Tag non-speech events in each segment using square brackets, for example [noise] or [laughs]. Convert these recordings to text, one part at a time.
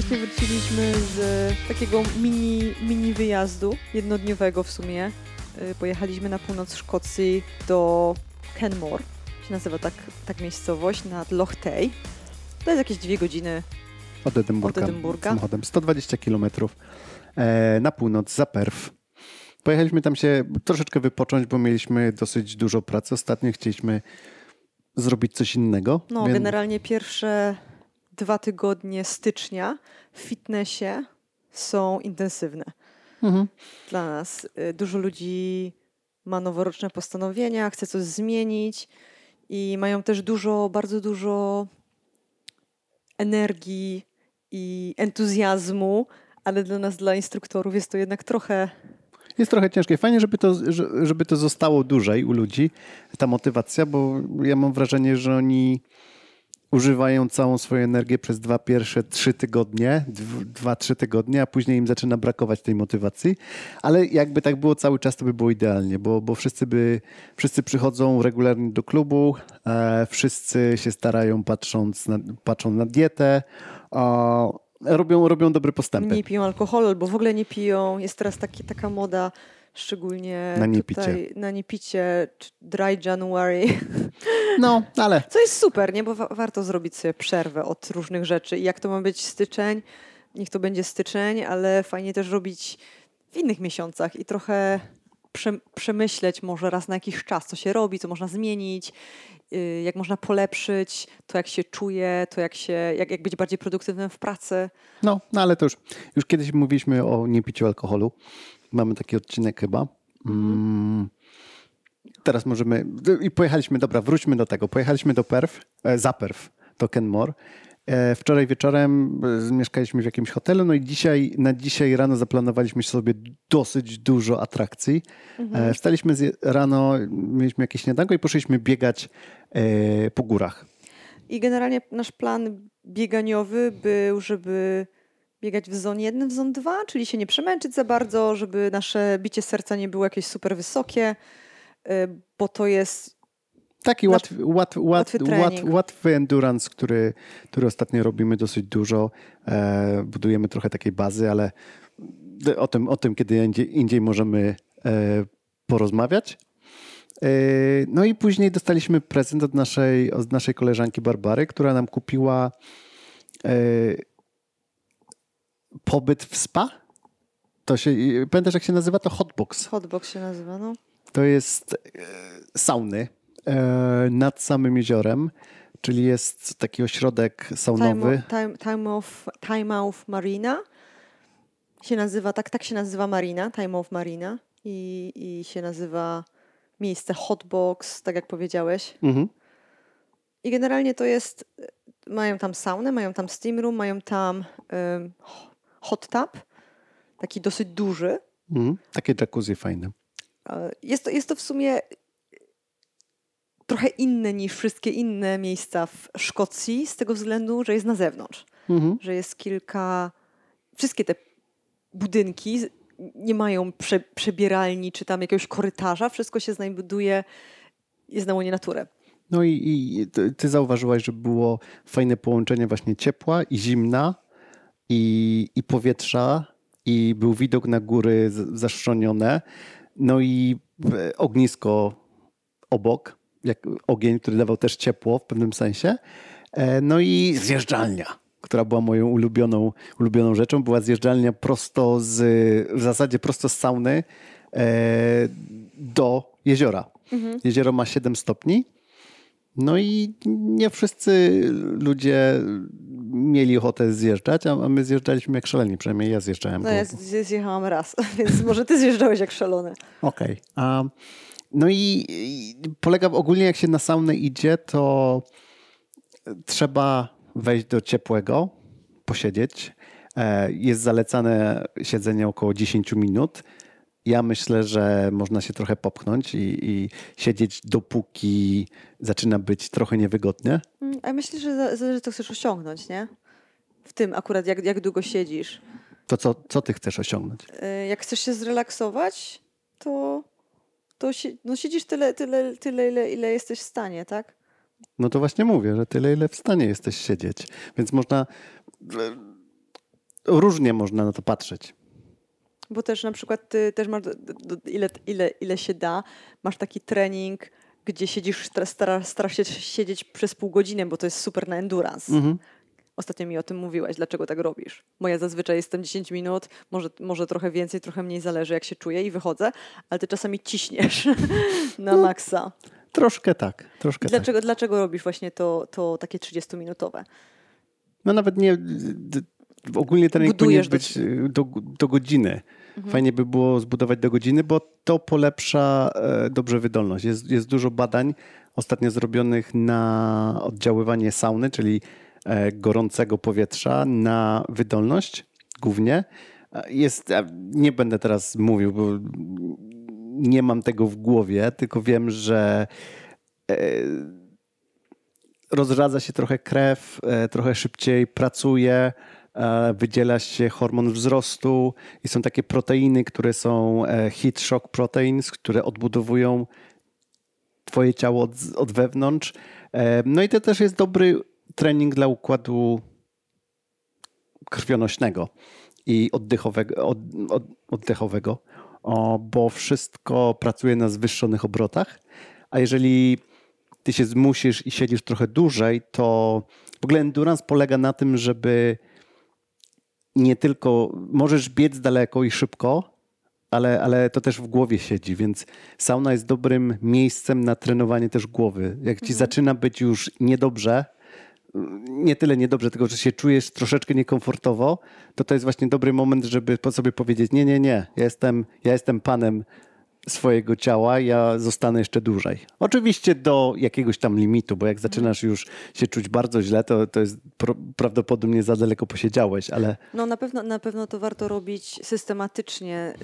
Właśnie wróciliśmy z takiego mini, mini wyjazdu, jednodniowego w sumie. Y, Pojechaliśmy na północ Szkocji do Kenmore, się nazywa tak, tak miejscowość, nad Loch Tay. To jest jakieś dwie godziny. Od Edynburga. Od Edynburga. Samochodem 120 km e, na północ, za Perth. Pojechaliśmy tam się troszeczkę wypocząć, bo mieliśmy dosyć dużo pracy. Ostatnio chcieliśmy zrobić coś innego. No, więc- generalnie pierwsze dwa tygodnie stycznia w fitnessie są intensywne Mhm. dla nas. Y, Dużo ludzi ma noworoczne postanowienia, chce coś zmienić i mają też dużo, bardzo dużo energii i entuzjazmu, ale dla nas, dla instruktorów jest to jednak trochę Jest trochę ciężkie. Fajnie, żeby to, że- żeby to zostało dłużej u ludzi, ta motywacja, bo ja mam wrażenie, że oni używają całą swoją energię przez dwa pierwsze trzy tygodnie, dw- dwa, trzy tygodnie, a później im zaczyna brakować tej motywacji. Ale jakby tak było cały czas, to by było idealnie, bo, bo wszyscy, by, wszyscy przychodzą regularnie do klubu, e, wszyscy się starają patrząc na, patrzą na dietę, robią, robią dobre postępy. nie piją alkoholu albo w ogóle nie piją. Jest teraz taki, taka moda, szczególnie Na niepicie. tutaj na niepicie, dry January. No, ale Co jest super, nie? Bo wa- warto zrobić sobie przerwę od różnych rzeczy. I jak to ma być styczeń, niech to będzie styczeń, ale fajnie też robić w innych miesiącach i trochę prze, przemyśleć może raz na jakiś czas, co się robi, co można zmienić, y, jak można polepszyć, to jak się czuje, to jak, się, jak, jak być bardziej produktywnym w pracy. No, no ale to już, już kiedyś mówiliśmy o niepiciu alkoholu. Mamy taki odcinek chyba. Mm. Teraz możemy. I pojechaliśmy, dobra, wróćmy do tego. Pojechaliśmy do Perf, e, za Perf, do Kenmore. E, Wczoraj wieczorem e, mieszkaliśmy w jakimś hotelu, no i dzisiaj, na dzisiaj rano zaplanowaliśmy sobie dosyć dużo atrakcji. E, Wstaliśmy z, rano, mieliśmy jakieś śniadanko i poszliśmy biegać e, po górach. I generalnie nasz plan bieganiowy był, żeby biegać w zonie 1, w zon 2, czyli się nie przemęczyć za bardzo, żeby nasze bicie serca nie było jakieś super wysokie, y, bo to jest Taki łatwy, łatwy, łatwy łatwy, łat, trening. łatwy endurance, który, który ostatnio robimy dosyć dużo. E, budujemy trochę takiej bazy, ale o tym, o tym kiedy indziej, indziej możemy e, porozmawiać. E, no i później dostaliśmy prezent od naszej, od naszej koleżanki Barbary, która nam kupiła pobyt w spa. To się, pamiętasz jak się nazywa? To hotbox. hotbox się nazywa, no. To jest e, sauny e, nad samym jeziorem, czyli jest taki ośrodek saunowy. Time, time, time, of, time of Marina się nazywa, tak, tak się nazywa Marina, Time of Marina i, i się nazywa miejsce hotbox, tak jak powiedziałeś. Mhm. I generalnie to jest, mają tam saunę, mają tam steam room, mają tam hot tub, taki dosyć duży. Mhm. Takie jacuzzi fajne. E, Jest to, jest to w sumie trochę inne niż wszystkie inne miejsca w Szkocji, z tego względu, że jest na zewnątrz. Mhm. Że jest kilka. Wszystkie te budynki nie mają prze, przebieralni czy tam jakiegoś korytarza, wszystko się znajduje, jest na łonie natury. No i, i ty zauważyłaś, że było fajne połączenie właśnie ciepła i zimna i, i powietrza i był widok na góry zaszczonione. No i e, ognisko obok, jak ogień, który dawał też ciepło w pewnym sensie. E, No i zjeżdżalnia, która była moją ulubioną, ulubioną rzeczą. Była zjeżdżalnia prosto z, w zasadzie prosto z sauny e, do jeziora. Jezioro ma 7 stopni. No i nie wszyscy ludzie mieli ochotę zjeżdżać, a my zjeżdżaliśmy jak szaleni, przynajmniej ja zjeżdżałem. No ja zjechałam raz, [laughs] więc może ty zjeżdżałeś jak szalony. Okej. A No i, i polega ogólnie, jak się na saunę idzie, to trzeba wejść do ciepłego, posiedzieć. E, Jest zalecane siedzenie około 10 minut. Ja myślę, że można się trochę popchnąć i, i siedzieć dopóki zaczyna być trochę niewygodnie. Mm, A myślę, że za- zależy, co chcesz osiągnąć, nie? W tym akurat, jak, jak długo siedzisz. To co, co ty chcesz osiągnąć? Y, Jak chcesz się zrelaksować, to, to si- no siedzisz tyle, tyle, tyle ile, ile jesteś w stanie, tak? No to właśnie mówię, że tyle, ile w stanie jesteś siedzieć. Więc można. Różnie można na to patrzeć. Bo też na przykład ty też masz, ile, ile, ile się da, masz taki trening, gdzie siedzisz, stara- stara, starasz się siedzieć przez pół godziny, bo to jest super na endurance. Mhm. Ostatnio mi o tym mówiłaś, dlaczego tak robisz. Bo ja zazwyczaj jestem 10 minut, może, może trochę więcej, trochę mniej, zależy jak się czuję i wychodzę, ale ty czasami ciśniesz [laughs] na maksa. Troszkę tak, troszkę tak. Dlaczego, dlaczego robisz właśnie to, to takie 30-minutowe? No nawet nie. Ogólnie trening Budujesz powinien być do, do godziny. Mhm. Fajnie by było zbudować do godziny, bo to polepsza e, dobrze wydolność. Jest, jest dużo badań ostatnio zrobionych na oddziaływanie sauny, czyli e, gorącego powietrza na wydolność głównie. E, Jest, nie będę teraz mówił, bo nie mam tego w głowie, tylko wiem, że rozradza się trochę krew, trochę szybciej pracuje, wydziela się hormon wzrostu i są takie proteiny, które są e, heat shock proteins, które odbudowują twoje ciało od, od wewnątrz. E, No i to też jest dobry trening dla układu krwionośnego i oddechowego, od, od, oddechowego, o, bo wszystko pracuje na zwyższonych obrotach, a jeżeli ty się zmusisz i siedzisz trochę dłużej, to w ogóle endurance polega na tym, żeby nie tylko możesz biec daleko i szybko, ale, ale to też w głowie siedzi, więc sauna jest dobrym miejscem na trenowanie też głowy. Jak ci zaczyna być już niedobrze, nie tyle niedobrze, tylko że się czujesz troszeczkę niekomfortowo, to to jest właśnie dobry moment, żeby po sobie powiedzieć, nie, nie, nie, ja jestem, ja jestem panem swojego ciała, ja zostanę jeszcze dłużej. Oczywiście do jakiegoś tam limitu, bo jak zaczynasz już się czuć bardzo źle, to, to jest pro, prawdopodobnie za daleko posiedziałeś, ale No na pewno, na pewno to warto robić systematycznie.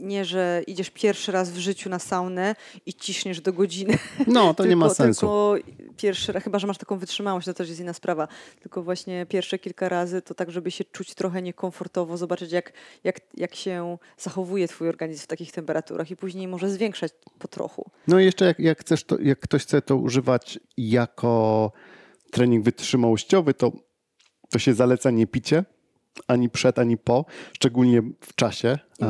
Nie, że idziesz pierwszy raz w życiu na saunę i ciśniesz do godziny. no, to nie ma Tylko- sensu. Tylko pierwszy raz, chyba że masz taką wytrzymałość, to też jest inna sprawa. Tylko właśnie pierwsze kilka razy to tak, żeby się czuć trochę niekomfortowo, zobaczyć jak, jak, jak się zachowuje twój organizm w takich temperaturach i później może zwiększać po trochu. No i jeszcze jak, jak, chcesz to, jak ktoś chce to używać jako trening wytrzymałościowy, to, to się zaleca nie picie ani przed, ani po, szczególnie w czasie. I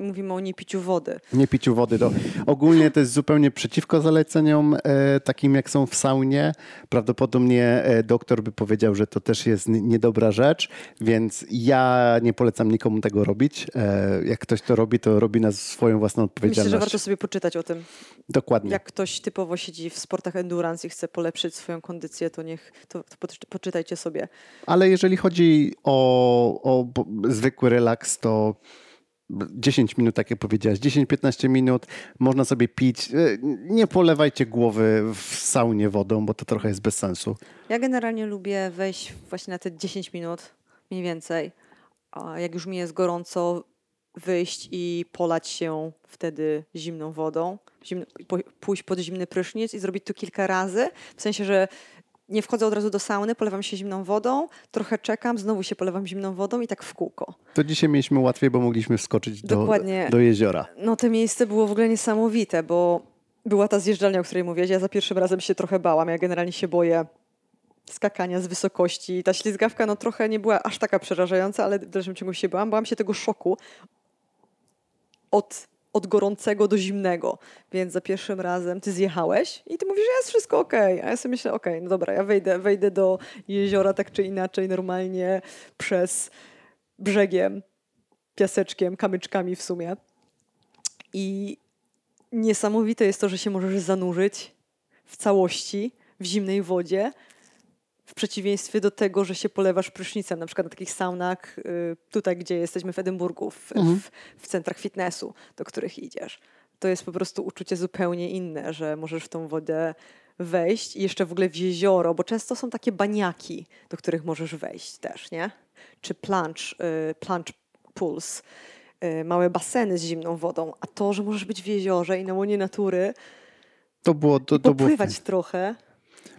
y, mówimy o niepiciu wody. nie piciu wody. To ogólnie to jest zupełnie przeciwko zaleceniom e, takim, jak są w saunie. Prawdopodobnie e, doktor by powiedział, że to też jest niedobra rzecz, więc ja nie polecam nikomu tego robić. E, jak ktoś to robi, to robi na swoją własną Myślę, odpowiedzialność. że warto sobie poczytać o tym. Dokładnie. Jak ktoś typowo siedzi w sportach endurance i chce polepszyć swoją kondycję, to niech to, to poczy- poczytajcie sobie. Ale jeżeli chodzi o, o zwykły relaks, to 10 minut, tak jak powiedziałaś, 10-15 minut, można sobie pić. E, Nie polewajcie głowy w saunie wodą, bo to trochę jest bez sensu. Ja generalnie lubię wejść właśnie na te 10 minut, mniej więcej. A jak już mi jest gorąco, wyjść i polać się wtedy zimną wodą, zimno, pójść pod zimny prysznic i zrobić to kilka razy. W sensie, że nie wchodzę od razu do sauny, polewam się zimną wodą, trochę czekam, znowu się polewam zimną wodą i tak w kółko. To dzisiaj mieliśmy łatwiej, bo mogliśmy wskoczyć do, Dokładnie. do jeziora. No to miejsce było w ogóle niesamowite, bo była ta zjeżdżalnia, o której mówiłaś. Ja za pierwszym razem się trochę bałam. Ja generalnie się boję skakania z wysokości. Ta ślizgawka no trochę nie była aż taka przerażająca, ale w dalszym ciągu się bałam. Bałam się tego szoku od, od gorącego do zimnego. Więc za pierwszym razem ty zjechałeś i ty mówisz, że jest wszystko okej. A ja sobie myślę, okej, no dobra, ja wejdę, wejdę do jeziora tak czy inaczej, normalnie przez brzegiem, piaseczkiem, kamyczkami w sumie. I niesamowite jest to, że się możesz zanurzyć w całości w zimnej wodzie, w przeciwieństwie do tego, że się polewasz prysznicem, na przykład na takich saunach, y, tutaj gdzie jesteśmy w Edynburgu, w, w, w centrach fitnessu, do których idziesz. To jest po prostu uczucie zupełnie inne, że możesz w tą wodę wejść i jeszcze w ogóle w jezioro, bo często są takie baniaki, do których możesz wejść też, nie? Czy plunge, y, plunge pools, y, małe baseny z zimną wodą, a to, że możesz być w jeziorze i na łonie natury, To było, to, to było popływać trochę.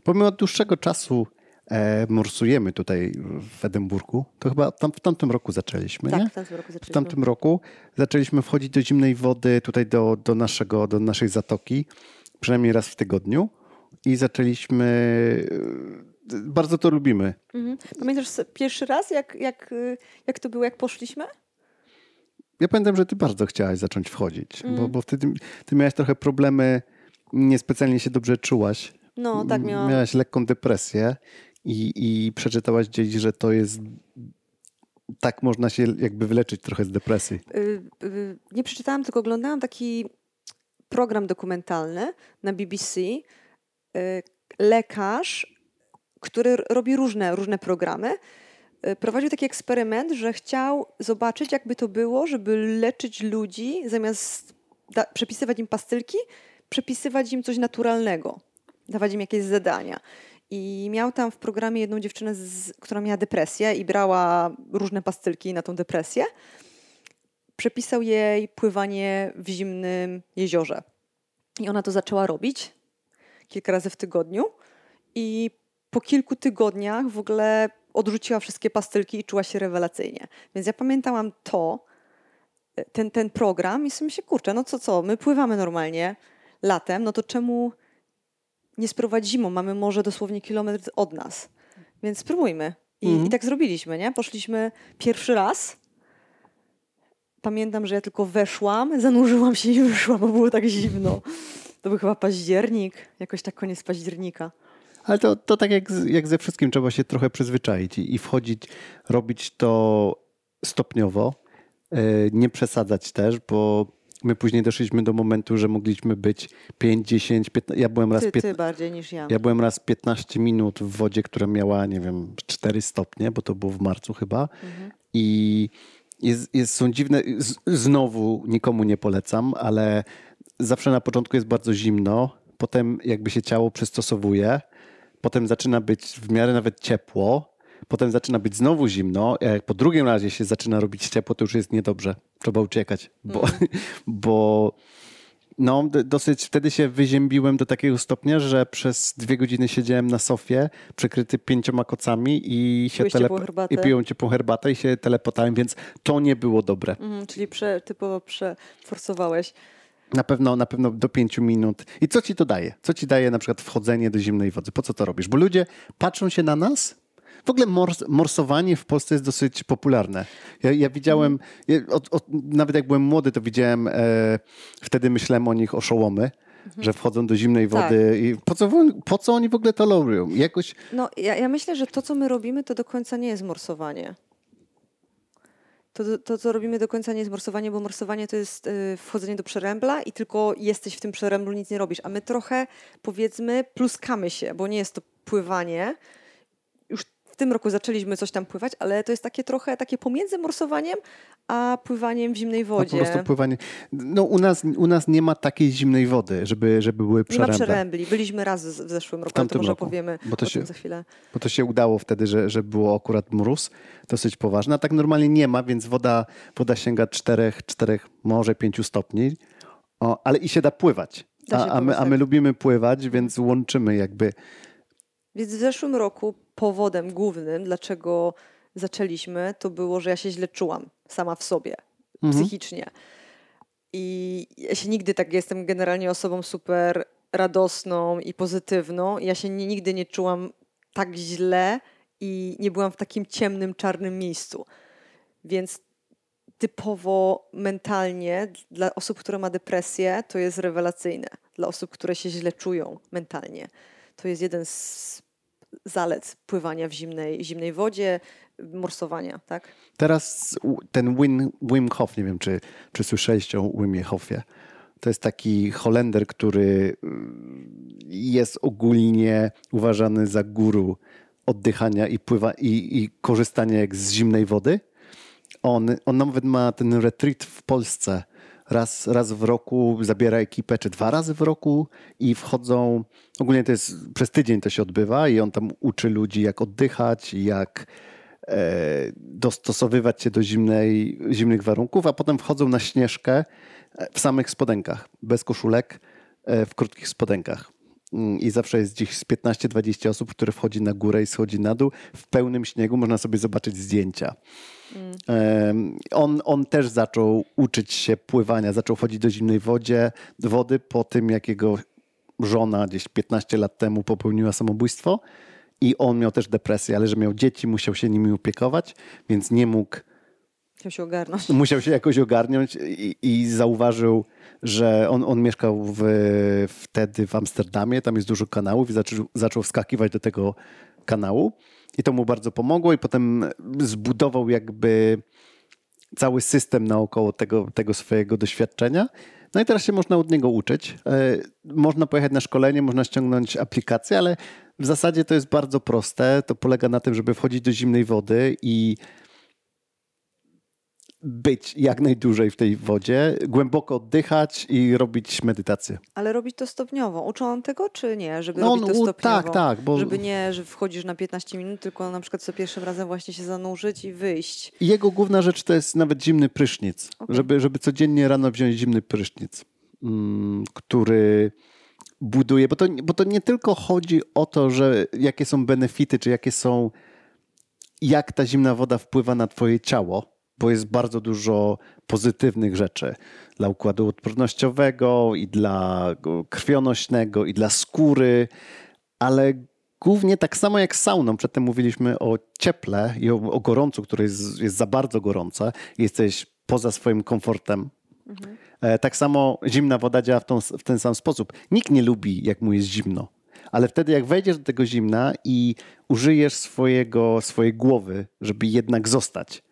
Pomimo dłuższego czasu e, morsujemy tutaj w Edynburgu, to chyba tam, w tamtym roku zaczęliśmy, Tak, nie? w tamtym roku W zaczęliśmy. tamtym roku zaczęliśmy wchodzić do zimnej wody tutaj do, do, naszego, do naszej zatoki, przynajmniej raz w tygodniu i zaczęliśmy, e, bardzo to lubimy. Mhm. Pamiętasz pierwszy raz, jak, jak, y, jak to było, jak poszliśmy? Ja pamiętam, że ty bardzo chciałaś zacząć wchodzić, Mm. bo, bo wtedy ty miałaś trochę problemy, niespecjalnie się dobrze czułaś. No, tak miałam. Miałaś lekką depresję i, i przeczytałaś gdzieś, że to jest. Tak można się jakby wyleczyć trochę z depresji. Y, y, nie przeczytałam, tylko oglądałam taki program dokumentalny na BBC. Y, Lekarz, który robi różne, różne programy, prowadził taki eksperyment, że chciał zobaczyć, jakby to było, żeby leczyć ludzi, zamiast da- przepisywać im pastylki, przepisywać im coś naturalnego, dawać im jakieś zadania. I miał tam w programie jedną dziewczynę, z, która miała depresję i brała różne pastylki na tą depresję przepisał jej pływanie w zimnym jeziorze. I ona to zaczęła robić kilka razy w tygodniu. I po kilku tygodniach w ogóle odrzuciła wszystkie pastylki i czuła się rewelacyjnie. Więc ja pamiętałam to, ten, ten program i sobie myślę, kurczę, no co, co, my pływamy normalnie latem, no to czemu nie spróbować zimą? Mamy morze dosłownie kilometr od nas. Więc spróbujmy. I, I tak zrobiliśmy, nie? Poszliśmy pierwszy raz. Pamiętam, że ja tylko weszłam, [laughs] zanurzyłam się i wyszłam, bo było tak zimno. To był chyba październik, jakoś tak koniec października. Ale to, to tak jak, jak ze wszystkim, trzeba się trochę przyzwyczaić i, i wchodzić, robić to stopniowo, e, nie przesadzać też, bo my później doszliśmy do momentu, że mogliśmy być 5, 10, 15. Ja byłem raz Ty, 15. ty bardziej niż ja. Ja byłem raz 15 minut w wodzie, która miała, nie wiem, 4 stopnie, bo to było w marcu chyba. I jest, jest, są dziwne, z, znowu nikomu nie polecam, ale zawsze na początku jest bardzo zimno, potem jakby się ciało przystosowuje, potem zaczyna być w miarę nawet ciepło, potem zaczyna być znowu zimno, a jak po drugim razie się zaczyna robić ciepło, to już jest niedobrze. Trzeba uciekać, bo, [laughs] bo no, dosyć wtedy się wyziębiłem do takiego stopnia, że przez dwie godziny siedziałem na sofie, przykryty pięcioma kocami i się Piłeś herbatę? i piłem ciepłą herbatę i się telepotałem, więc to nie było dobre. Mhm, czyli prze, typowo przeforsowałeś. Na pewno, na pewno do pięciu minut. I co ci to daje? Co ci daje na przykład wchodzenie do zimnej wody? Po co to robisz? Bo ludzie patrzą się na nas. W ogóle mors, morsowanie w Polsce jest dosyć popularne. Ja, ja widziałem, ja, od, od, nawet jak byłem młody, to widziałem, e, wtedy myślałem o nich oszołomy, że wchodzą do zimnej wody. I po, co, po co oni w ogóle to robią? Jakoś No, ja, ja myślę, że to, co my robimy, to do końca nie jest morsowanie. To, to, co robimy do końca nie jest morsowanie, bo morsowanie to jest y, wchodzenie do przerębla i tylko jesteś w tym przeręblu, nic nie robisz. A my trochę, powiedzmy, pluskamy się, bo nie jest to pływanie. W tym roku zaczęliśmy coś tam pływać, ale to jest takie trochę takie pomiędzy morsowaniem, a pływaniem w zimnej no, po wodzie. prostu pływanie. No, u, nas, u nas nie ma takiej zimnej wody, żeby, żeby były nie ma przeręble. przerębli. Byliśmy raz w zeszłym roku, ale to może roku, opowiemy bo to się- za chwilę. Bo to się udało wtedy, że, że było akurat mróz dosyć poważny. A tak normalnie nie ma, więc woda, woda sięga 4, 4, może 5 stopni. O, ale i się da pływać. A, a, my, a my tak. lubimy pływać, więc łączymy jakby. Więc w zeszłym roku powodem głównym, dlaczego zaczęliśmy, to było, że ja się źle czułam sama w sobie, psychicznie. I ja się nigdy tak jestem generalnie osobą super radosną i pozytywną. Ja się nie, nigdy nie czułam tak źle i nie byłam w takim ciemnym, czarnym miejscu. Więc typowo mentalnie dla osób, które ma depresję, to jest rewelacyjne. Dla osób, które się źle czują mentalnie. To jest jeden z zalet pływania w zimnej, zimnej wodzie, morsowania, tak? Teraz ten Wim, Wim Hof, nie wiem czy, czy słyszeliście o Wimie Hofie. To jest taki Holender, który mm, jest ogólnie uważany za guru oddychania i pływa i, i korzystania jak z zimnej wody. On, on nawet ma ten retreat w Polsce. Raz, raz w roku zabiera ekipę, czy dwa razy w roku i wchodzą. Ogólnie to jest przez tydzień to się odbywa i on tam uczy ludzi, jak oddychać, jak e, dostosowywać się do zimnej, zimnych warunków, a potem wchodzą na śnieżkę e, w samych spodenkach, bez koszulek, e, w krótkich spodenkach. Mm, I zawsze jest gdzieś z 15-20 osób, które wchodzi na górę i schodzi na dół. W pełnym śniegu można sobie zobaczyć zdjęcia. Em, On, on też zaczął uczyć się pływania, zaczął chodzić do zimnej wodzie, wody po tym, jak jego żona gdzieś 15 lat temu popełniła samobójstwo i on miał też depresję, ale że miał dzieci, musiał się nimi opiekować, więc nie mógł Chciał się ogarnąć. musiał się jakoś ogarnąć i, i zauważył, że on, on mieszkał w, wtedy w Amsterdamie, tam jest dużo kanałów i zaczął, zaczął wskakiwać do tego kanału i to mu bardzo pomogło i potem zbudował jakby cały system naokoło tego, tego swojego doświadczenia. No i teraz się można od niego uczyć. E, Można pojechać na szkolenie, można ściągnąć aplikację, ale w zasadzie to jest bardzo proste. To polega na tym, żeby wchodzić do zimnej wody i być jak najdłużej w tej wodzie, głęboko oddychać i robić medytację. Ale robić to stopniowo. Uczą on tego, czy nie? Żeby No, robić to u- stopniowo. tak, tak, bo- Żeby nie, że wchodzisz na 15 minut, tylko na przykład co pierwszym razem właśnie się zanurzyć i wyjść. Jego główna rzecz to jest nawet zimny prysznic, Okej. żeby, żeby codziennie rano wziąć zimny prysznic, mm, który buduje, bo to, bo to nie tylko chodzi o to, że jakie są benefity, czy jakie są, jak ta zimna woda wpływa na twoje ciało, bo jest bardzo dużo pozytywnych rzeczy dla układu odpornościowego i dla krwionośnego i dla skóry, ale głównie tak samo jak z sauną. Przedtem mówiliśmy o cieple i o, o gorącu, które jest, jest za bardzo gorące. Jesteś poza swoim komfortem. E, Tak samo zimna woda działa w, tą, w ten sam sposób. Nikt nie lubi, jak mu jest zimno. Ale wtedy, jak wejdziesz do tego zimna i użyjesz swojego, swojej głowy, żeby jednak zostać,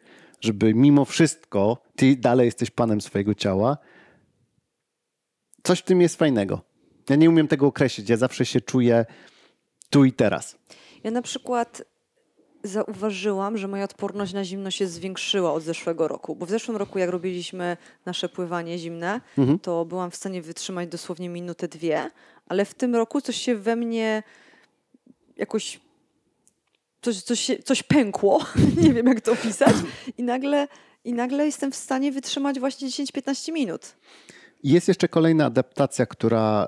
żeby mimo wszystko ty dalej jesteś panem swojego ciała, coś w tym jest fajnego. Ja nie umiem tego określić. Ja zawsze się czuję tu i teraz. Ja na przykład zauważyłam, że moja odporność na zimno się zwiększyła od zeszłego roku, bo w zeszłym roku jak robiliśmy nasze pływanie zimne, Mhm. to byłam w stanie wytrzymać dosłownie minutę, dwie, ale w tym roku coś się we mnie jakoś coś, coś, coś pękło, [laughs] nie wiem jak to opisać i nagle, i nagle jestem w stanie wytrzymać właśnie 10-15 minut. Jest jeszcze kolejna adaptacja, która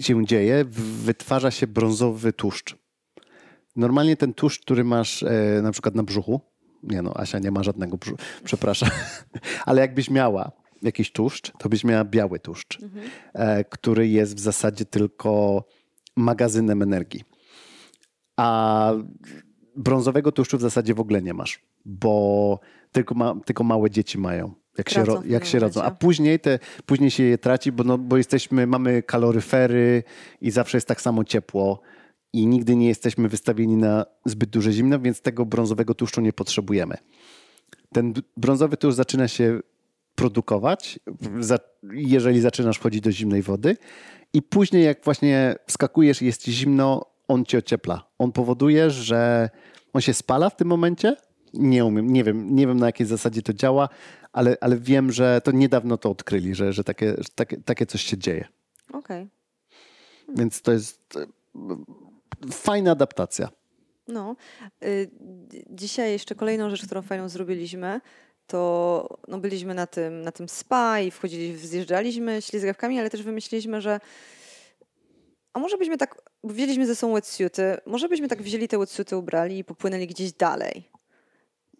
się dzieje. Wytwarza się brązowy tłuszcz. Normalnie ten tłuszcz, który masz e, na przykład na brzuchu, nie no, Asia nie ma żadnego brzucha, [laughs] przepraszam, [laughs] ale jakbyś miała jakiś tłuszcz, to byś miała biały tłuszcz, e, który jest w zasadzie tylko magazynem energii. A brązowego tłuszczu w zasadzie w ogóle nie masz, bo tylko, ma, tylko małe dzieci mają. Jak się, ro, jak się rodzą. A później, te, później się je traci, bo, no, bo jesteśmy, mamy kaloryfery i zawsze jest tak samo ciepło i nigdy nie jesteśmy wystawieni na zbyt duże zimno, więc tego brązowego tłuszczu nie potrzebujemy. Ten brązowy tłuszcz zaczyna się produkować, jeżeli zaczynasz wchodzić do zimnej wody i później jak właśnie wskakujesz i jest ci zimno, on cię ociepla. On powoduje, że on się spala w tym momencie. Nie umiem, nie wiem, nie wiem na jakiej zasadzie to działa, ale, ale wiem, że to niedawno to odkryli, że, że, takie, że takie, takie coś się dzieje. Okej. Więc to jest e, fajna adaptacja. No. Y, Dzisiaj jeszcze kolejną rzecz, którą fajną zrobiliśmy, to no byliśmy na tym, na tym spa i wchodziliśmy, zjeżdżaliśmy ślizgawkami, ale też wymyśliliśmy, że a może byśmy tak, wzięliśmy ze sobą wetsuity, może byśmy tak wzięli te wetsuity, ubrali i popłynęli gdzieś dalej.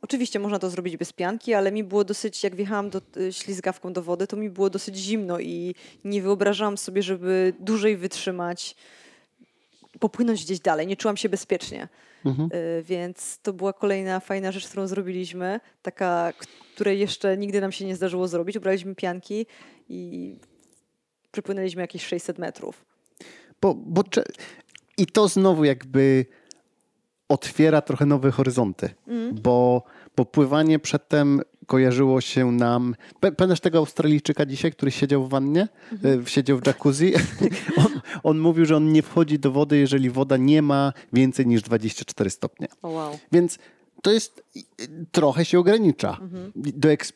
Oczywiście można to zrobić bez pianki, ale mi było dosyć, jak wjechałam do, y, ślizgawką do wody, to mi było dosyć zimno i nie wyobrażałam sobie, żeby dłużej wytrzymać, popłynąć gdzieś dalej. Nie czułam się bezpiecznie. Y, Więc to była kolejna fajna rzecz, którą zrobiliśmy, taka, której jeszcze nigdy nam się nie zdarzyło zrobić. Ubraliśmy pianki i przypłynęliśmy jakieś 600 metrów. Bo, bo, I to znowu jakby otwiera trochę nowe horyzonty, bo, bo pływanie przedtem kojarzyło się nam. Pamiętasz tego Australijczyka dzisiaj, który siedział w wannie? E, Siedział w jacuzzi? [laughs] on, on mówił, że on nie wchodzi do wody, jeżeli woda nie ma więcej niż 24 stopnie. O wow. Więc to jest trochę się ogranicza. Do eksp-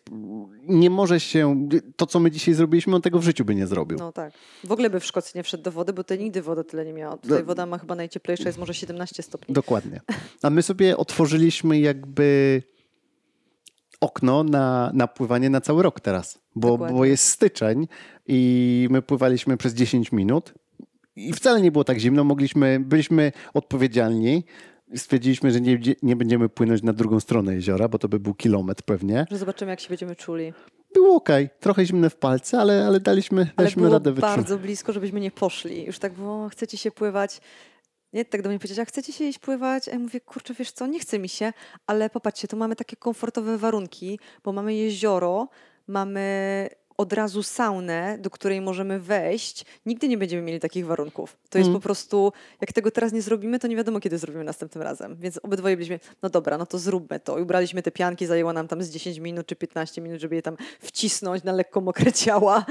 nie może się. To, co my dzisiaj zrobiliśmy, on tego w życiu by nie zrobił. No tak. W ogóle by w Szkocji nie wszedł do wody, bo tutaj nigdy woda tyle nie miała. Tutaj woda ma chyba najcieplejsza, jest może 17 stopni. Dokładnie. A my sobie otworzyliśmy jakby okno na, na pływanie na cały rok teraz, bo, Dokładnie. bo jest styczeń i my pływaliśmy przez 10 minut i wcale nie było tak zimno, mogliśmy, byliśmy odpowiedzialni. Stwierdziliśmy, że nie, nie będziemy płynąć na drugą stronę jeziora, bo to by był kilometr pewnie. Że zobaczymy, jak się będziemy czuli. Było ok, trochę zimne w palce, ale, ale daliśmy, Ale daliśmy było radę wytrzymać. bardzo blisko, żebyśmy nie poszli. Już tak było, chcecie się pływać. Nie, tak do mnie powiedzieć, a chcecie się iść pływać? A ja mówię, kurczę, wiesz co, nie chce mi się, ale popatrzcie, tu mamy takie komfortowe warunki, bo mamy jezioro, mamy od razu saunę, do której możemy wejść. Nigdy nie będziemy mieli takich warunków. To jest po prostu, jak tego teraz nie zrobimy, to nie wiadomo, kiedy zrobimy następnym razem. Więc obydwoje byliśmy, no dobra, no to zróbmy to. I ubraliśmy te pianki, zajęło nam tam z 10 minut czy 15 minut, żeby je tam wcisnąć na lekko mokre ciała.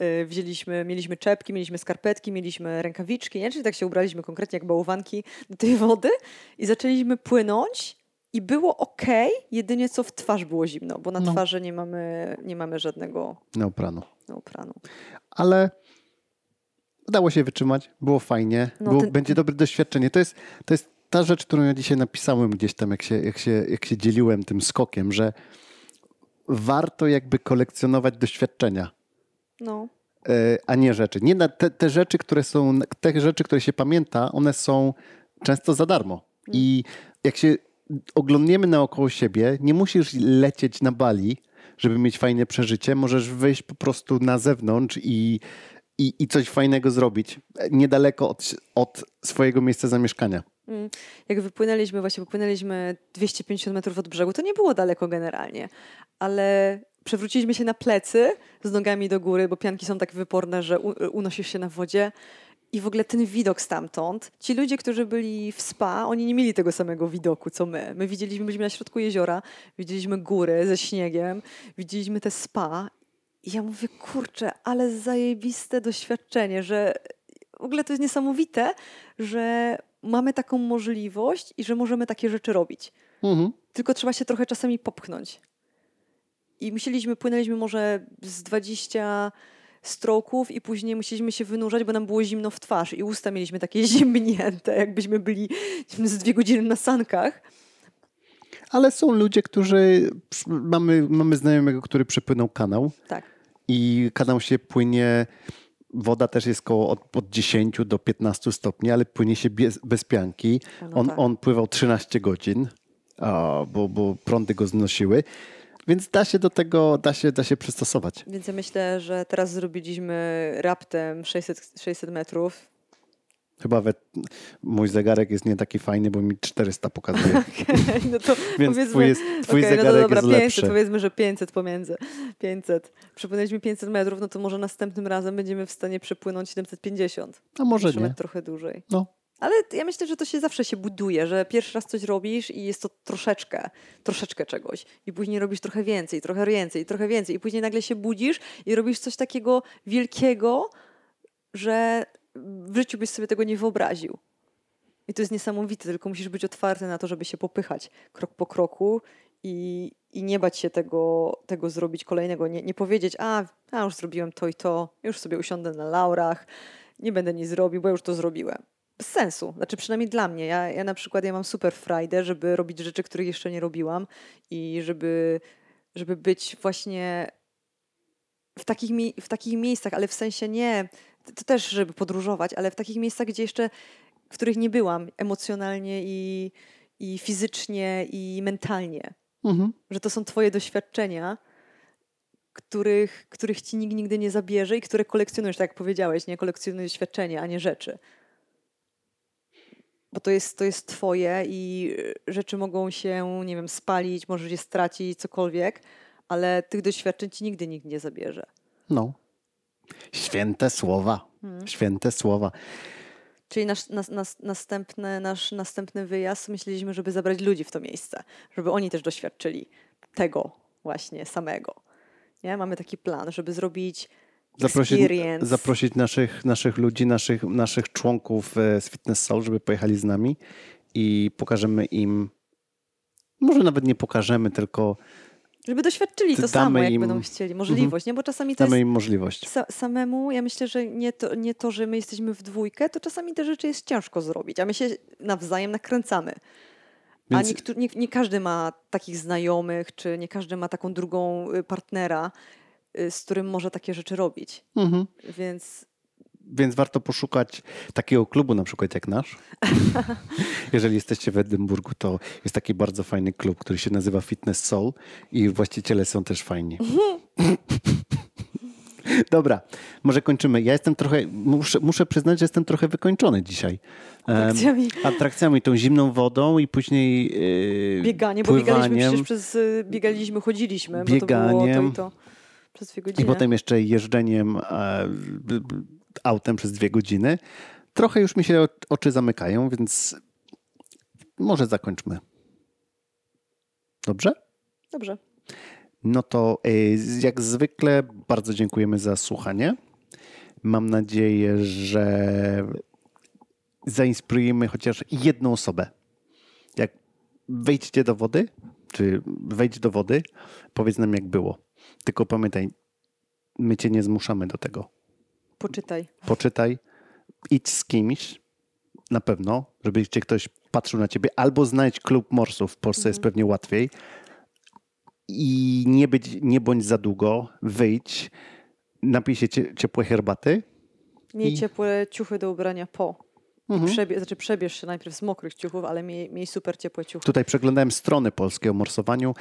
Y, Wzięliśmy, mieliśmy czepki, mieliśmy skarpetki, mieliśmy rękawiczki, nie? Czyli tak się ubraliśmy konkretnie jak bałwanki do tej wody i zaczęliśmy płynąć i było ok, jedynie co w twarz było zimno, bo na No. twarzy nie mamy, nie mamy żadnego Neopranu. neopranu. ale udało się wytrzymać, było fajnie, No było, ten- będzie dobre doświadczenie. To jest, to jest ta rzecz, którą ja dzisiaj napisałem gdzieś tam, jak się, jak, się, jak się dzieliłem tym skokiem, że warto jakby kolekcjonować doświadczenia, No, e, a nie rzeczy. Nie na te, te rzeczy, które są, te rzeczy, które się pamięta, one są często za darmo. I jak się oglądniemy naokoło siebie, nie musisz lecieć na Bali, żeby mieć fajne przeżycie. Możesz wyjść po prostu na zewnątrz i, i, i coś fajnego zrobić niedaleko od, od swojego miejsca zamieszkania. Mm. Jak wypłynęliśmy, właśnie wypłynęliśmy 250 metrów od brzegu, to nie było daleko generalnie, ale przewróciliśmy się na plecy z nogami do góry, bo pianki są tak wyporne, że unosisz się na wodzie. I w ogóle ten widok stamtąd, ci ludzie, którzy byli w spa, oni nie mieli tego samego widoku co my. My widzieliśmy, byliśmy na środku jeziora, widzieliśmy góry ze śniegiem, widzieliśmy te spa. I ja mówię, kurczę, ale zajebiste doświadczenie, że w ogóle to jest niesamowite, że mamy taką możliwość i że możemy takie rzeczy robić. Mhm. Tylko trzeba się trochę czasami popchnąć. I musieliśmy, płynęliśmy może z 20 stroków i później musieliśmy się wynurzać, bo nam było zimno w twarz i usta mieliśmy takie [laughs] ziemnięte, jakbyśmy byli z dwie godziny na sankach. Ale są ludzie, którzy. Mamy, mamy znajomego, który przepłynął kanał Tak. i kanał się płynie. Woda też jest koło od, od 10 do 15 stopni, ale płynie się bez, bez pianki. No on, tak. on pływał 13 godzin, a, bo, bo prądy go znosiły. Więc da się do tego, da się, da się przystosować. Więc ja myślę, że teraz zrobiliśmy raptem 600, 600 metrów. Chyba we, mój zegarek jest nie taki fajny, bo mi 400 pokazuje. [laughs] no to [laughs] Więc twój, jest, twój okej, no zegarek to dobra, jest 500, lepszy. powiedzmy, że 500 pomiędzy. 500. Przepłynęliśmy 500 metrów, no to może następnym razem będziemy w stanie przepłynąć 750. A może Musimy nie. trochę dłużej. No. Ale ja myślę, że to się zawsze się buduje, że pierwszy raz coś robisz i jest to troszeczkę, troszeczkę czegoś. I później robisz trochę więcej, trochę więcej, trochę więcej. I później nagle się budzisz i robisz coś takiego wielkiego, że w życiu byś sobie tego nie wyobraził. I to jest niesamowite, tylko musisz być otwarty na to, żeby się popychać krok po kroku i, i nie bać się tego, tego zrobić kolejnego. Nie, nie powiedzieć, a, a już zrobiłem to i to, już sobie usiądę na laurach, nie będę nic zrobił, bo już to zrobiłem. Bez sensu. Znaczy przynajmniej dla mnie. Ja, ja na przykład ja mam super frajdę, żeby robić rzeczy, których jeszcze nie robiłam i żeby, żeby być właśnie w takich, w takich miejscach, ale w sensie nie, to też, żeby podróżować, ale w takich miejscach, gdzie jeszcze, w których nie byłam emocjonalnie i, i fizycznie i mentalnie. Mhm. Że to są twoje doświadczenia, których, których ci nikt nigdy nie zabierze i które kolekcjonujesz, tak jak powiedziałeś, nie kolekcjonujesz doświadczenia, a nie rzeczy. Bo to jest, to jest twoje i y, rzeczy mogą się, nie wiem, spalić, możesz je stracić, cokolwiek, ale tych doświadczeń ci nigdy nikt nie zabierze. No. Święte słowa. Hmm. Święte słowa. Czyli nasz, nas, nas, następny, nasz następny wyjazd myśleliśmy, żeby zabrać ludzi w to miejsce, żeby oni też doświadczyli tego, właśnie samego. Nie? Mamy taki plan, żeby zrobić Zaprosić, experience. zaprosić naszych, naszych ludzi, naszych, naszych członków e, z Fitness Soul, żeby pojechali z nami i pokażemy im, może nawet nie pokażemy, tylko Żeby doświadczyli to samo, jak im- będą chcieli. Możliwość, nie? Bo czasami to damy im możliwość. sa samemu, ja myślę, że nie to, nie to, że my jesteśmy w dwójkę, to czasami te rzeczy jest ciężko zrobić, a my się nawzajem nakręcamy. A Więc- niektó- nie, nie każdy ma takich znajomych, czy nie każdy ma taką drugą y, partnera, z którym może takie rzeczy robić. Mhm. Więc Więc warto poszukać takiego klubu, na przykład jak nasz. [laughs] Jeżeli jesteście w Edynburgu, to jest taki bardzo fajny klub, który się nazywa Fitness Soul i właściciele są też fajni. [laughs] Dobra, może kończymy. Ja jestem trochę, muszę, muszę przyznać, że jestem trochę wykończony dzisiaj. Atrakcjami. atrakcjami, tą zimną wodą i później yy, bieganie, bo biegaliśmy pływaniem. przecież przez, y, biegaliśmy, chodziliśmy, bo to było to Bieganiem. i to przez dwie godziny. I potem jeszcze jeżdżeniem e, autem przez dwie godziny. Trochę już mi się oczy zamykają, więc może zakończmy. Dobrze? Dobrze. No to e, jak zwykle bardzo dziękujemy za słuchanie. Mam nadzieję, że zainspirujemy chociaż jedną osobę. Jak wejdźcie do wody, czy wejdź do wody, powiedz nam jak było. Tylko pamiętaj, my cię nie zmuszamy do tego. Poczytaj. Poczytaj, idź z kimś, na pewno, żeby cię ktoś patrzył na ciebie, albo znajdź klub morsów, w Polsce jest pewnie łatwiej. I nie, być, nie bądź za długo, wyjdź, napij się cie, ciepłej herbaty. Miej I- ciepłe ciuchy do ubrania po. Mhm. Przebie- znaczy przebierz się najpierw z mokrych ciuchów, ale miej, miej super ciepłe ciuchy. Tutaj przeglądałem strony polskie o morsowaniu.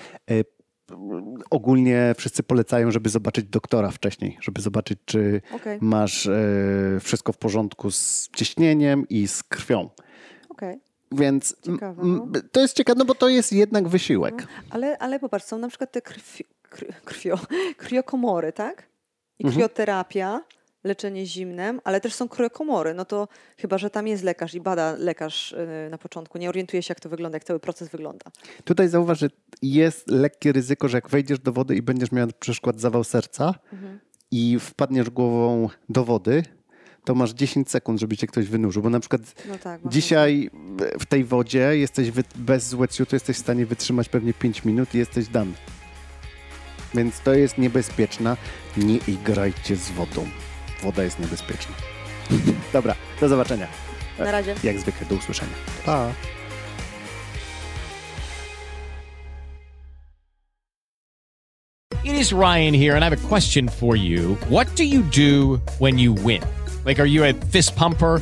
Ogólnie wszyscy polecają, żeby zobaczyć doktora wcześniej, żeby zobaczyć, czy Okej. masz e, wszystko w porządku z ciśnieniem i z krwią. Okej. Więc Ciekawe, no. to jest ciekawe, no bo to jest jednak wysiłek. Ale, ale popatrz, są na przykład te krwi, kr, krwio, kriokomory, tak? I Mhm. Leczenie zimnem, ale też są kriokomory. No to chyba, że tam jest lekarz i bada lekarz y, na początku. Nie orientuje się, jak to wygląda, jak cały proces wygląda. Tutaj zauważ, że jest lekkie ryzyko, że jak wejdziesz do wody i będziesz miał na przykład zawał serca Mhm. i wpadniesz głową do wody, to masz 10 sekund, żeby cię ktoś wynurzył. Bo na przykład No tak. dzisiaj w tej wodzie jesteś bez wetsuitu, jesteś w stanie wytrzymać pewnie 5 minut i jesteś dany. Więc to jest niebezpieczne. Nie igrajcie z wodą. Woda jest niebezpieczna. [laughs] Dobra, do zobaczenia. Na razie. Jak zwykle, do usłyszenia. Pa! It is Ryan here, and I have a question for you. What do you do when you win? Like, are you a fist pumper?